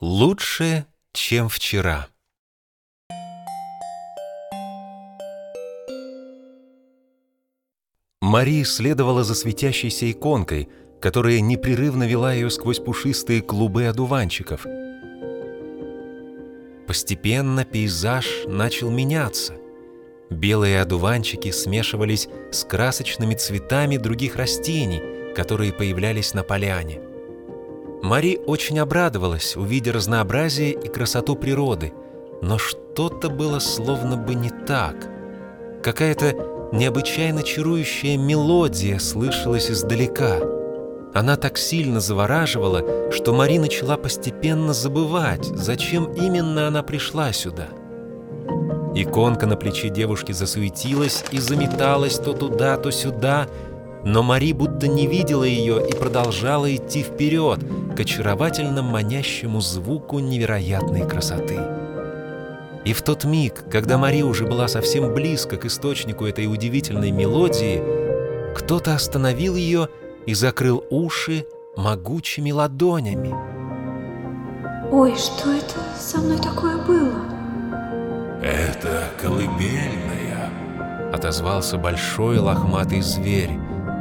Лучше, чем вчера. Мария следовала за светящейся иконкой, которая непрерывно вела ее сквозь пушистые клубы одуванчиков. Постепенно пейзаж начал меняться. Белые одуванчики смешивались с красочными цветами других растений, которые появлялись на поляне. Мари очень обрадовалась, увидя разнообразие и красоту природы, но что-то было словно бы не так. Какая-то необычайно чарующая мелодия слышалась издалека. Она так сильно завораживала, что Мари начала постепенно забывать, зачем именно она пришла сюда. Иконка на плече девушки засуетилась и заметалась то туда, то сюда, но Мари будто не видела ее и продолжала идти вперед к очаровательно манящему звуку невероятной красоты. И в тот миг, когда Мари уже была совсем близко к источнику этой удивительной мелодии, кто-то остановил ее и закрыл уши могучими ладонями. Ой, что это со мной такое было? Это колыбельная, отозвался большой лохматый зверь,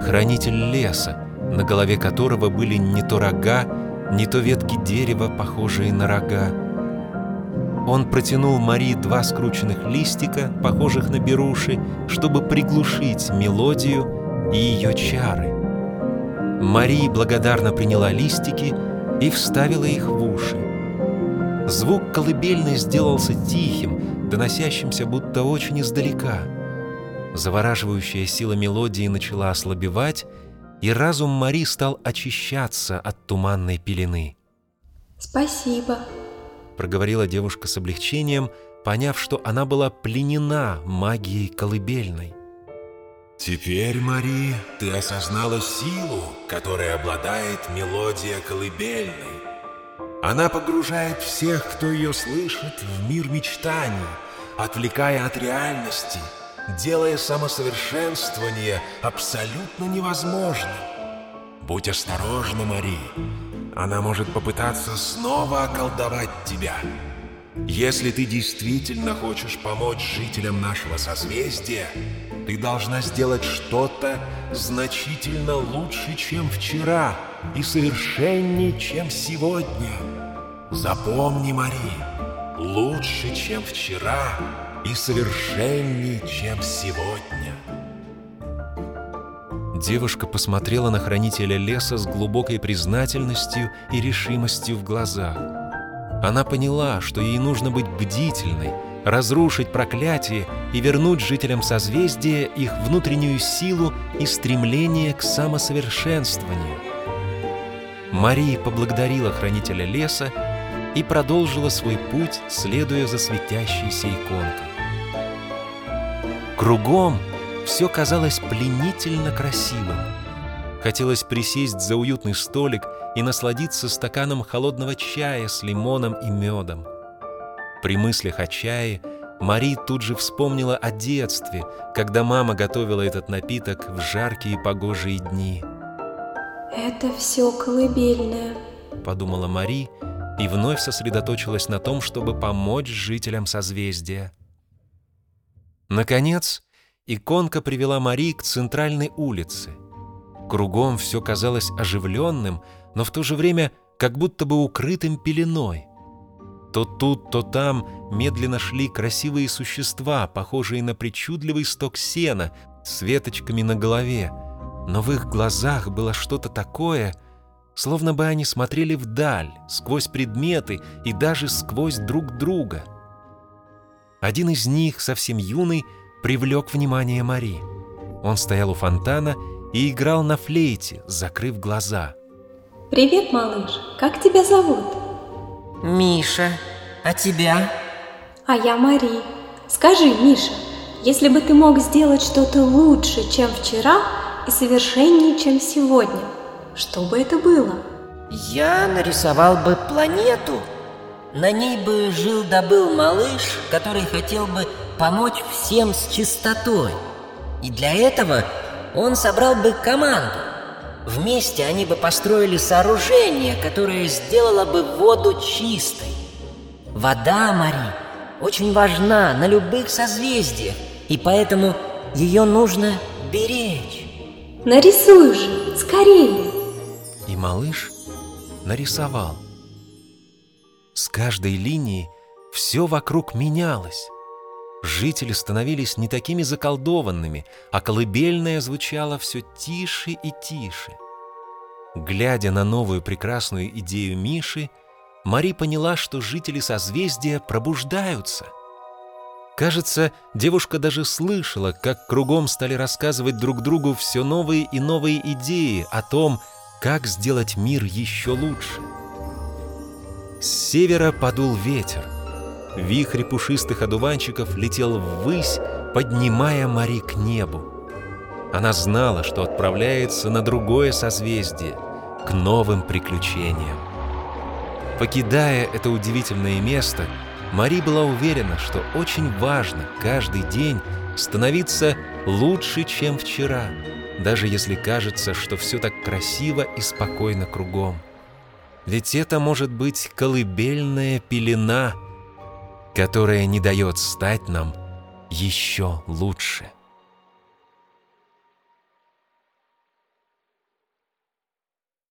хранитель леса, на голове которого были не то рога, не то ветки дерева, похожие на рога. Он протянул Марии два скрученных листика, похожих на беруши, чтобы приглушить мелодию и ее чары. Мария благодарно приняла листики и вставила их в уши. Звук колыбельной сделался тихим, доносящимся будто очень издалека — Завораживающая сила мелодии начала ослабевать, и разум Мари стал очищаться от туманной пелены. «Спасибо», — проговорила девушка с облегчением, поняв, что она была пленена магией колыбельной. «Теперь, Мари, ты осознала силу, которой обладает мелодия колыбельной. Она погружает всех, кто ее слышит, в мир мечтаний, отвлекая от реальности — делая самосовершенствование абсолютно невозможным. Будь осторожна, Мари. Она может попытаться снова околдовать тебя. Если ты действительно хочешь помочь жителям нашего созвездия, ты должна сделать что-то значительно лучше, чем вчера, и совершеннее, чем сегодня. Запомни, Мари, лучше, чем вчера, и совершенней, чем сегодня. Девушка посмотрела на хранителя леса с глубокой признательностью и решимостью в глазах. Она поняла, что ей нужно быть бдительной, разрушить проклятие и вернуть жителям созвездия их внутреннюю силу и стремление к самосовершенствованию. Мария поблагодарила хранителя леса и продолжила свой путь, следуя за светящейся иконкой. Кругом все казалось пленительно красивым. Хотелось присесть за уютный столик и насладиться стаканом холодного чая с лимоном и медом. При мыслях о чае Мари тут же вспомнила о детстве, когда мама готовила этот напиток в жаркие погожие дни. «Это все колыбельное», — подумала Мари и вновь сосредоточилась на том, чтобы помочь жителям созвездия. Наконец, иконка привела Мари к центральной улице. Кругом все казалось оживленным, но в то же время как будто бы укрытым пеленой. То тут, то там медленно шли красивые существа, похожие на причудливый сток сена с веточками на голове, но в их глазах было что-то такое, словно бы они смотрели вдаль, сквозь предметы и даже сквозь друг друга — один из них, совсем юный, привлек внимание Мари. Он стоял у фонтана и играл на флейте, закрыв глаза. «Привет, малыш. Как тебя зовут?» «Миша. А тебя?» «А я Мари. Скажи, Миша, если бы ты мог сделать что-то лучше, чем вчера, и совершеннее, чем сегодня, что бы это было?» «Я нарисовал бы планету», на ней бы жил-добыл малыш, который хотел бы помочь всем с чистотой. И для этого он собрал бы команду. Вместе они бы построили сооружение, которое сделало бы воду чистой. Вода, Мари, очень важна на любых созвездиях, и поэтому ее нужно беречь. Нарисуй же, скорее. И малыш нарисовал. С каждой линии все вокруг менялось. Жители становились не такими заколдованными, а колыбельная звучала все тише и тише. Глядя на новую прекрасную идею Миши, Мари поняла, что жители созвездия пробуждаются. Кажется, девушка даже слышала, как кругом стали рассказывать друг другу все новые и новые идеи о том, как сделать мир еще лучше. С севера подул ветер. Вихрь пушистых одуванчиков летел ввысь, поднимая Мари к небу. Она знала, что отправляется на другое созвездие, к новым приключениям. Покидая это удивительное место, Мари была уверена, что очень важно каждый день становиться лучше, чем вчера, даже если кажется, что все так красиво и спокойно кругом. Ведь это может быть колыбельная пелена, которая не дает стать нам еще лучше.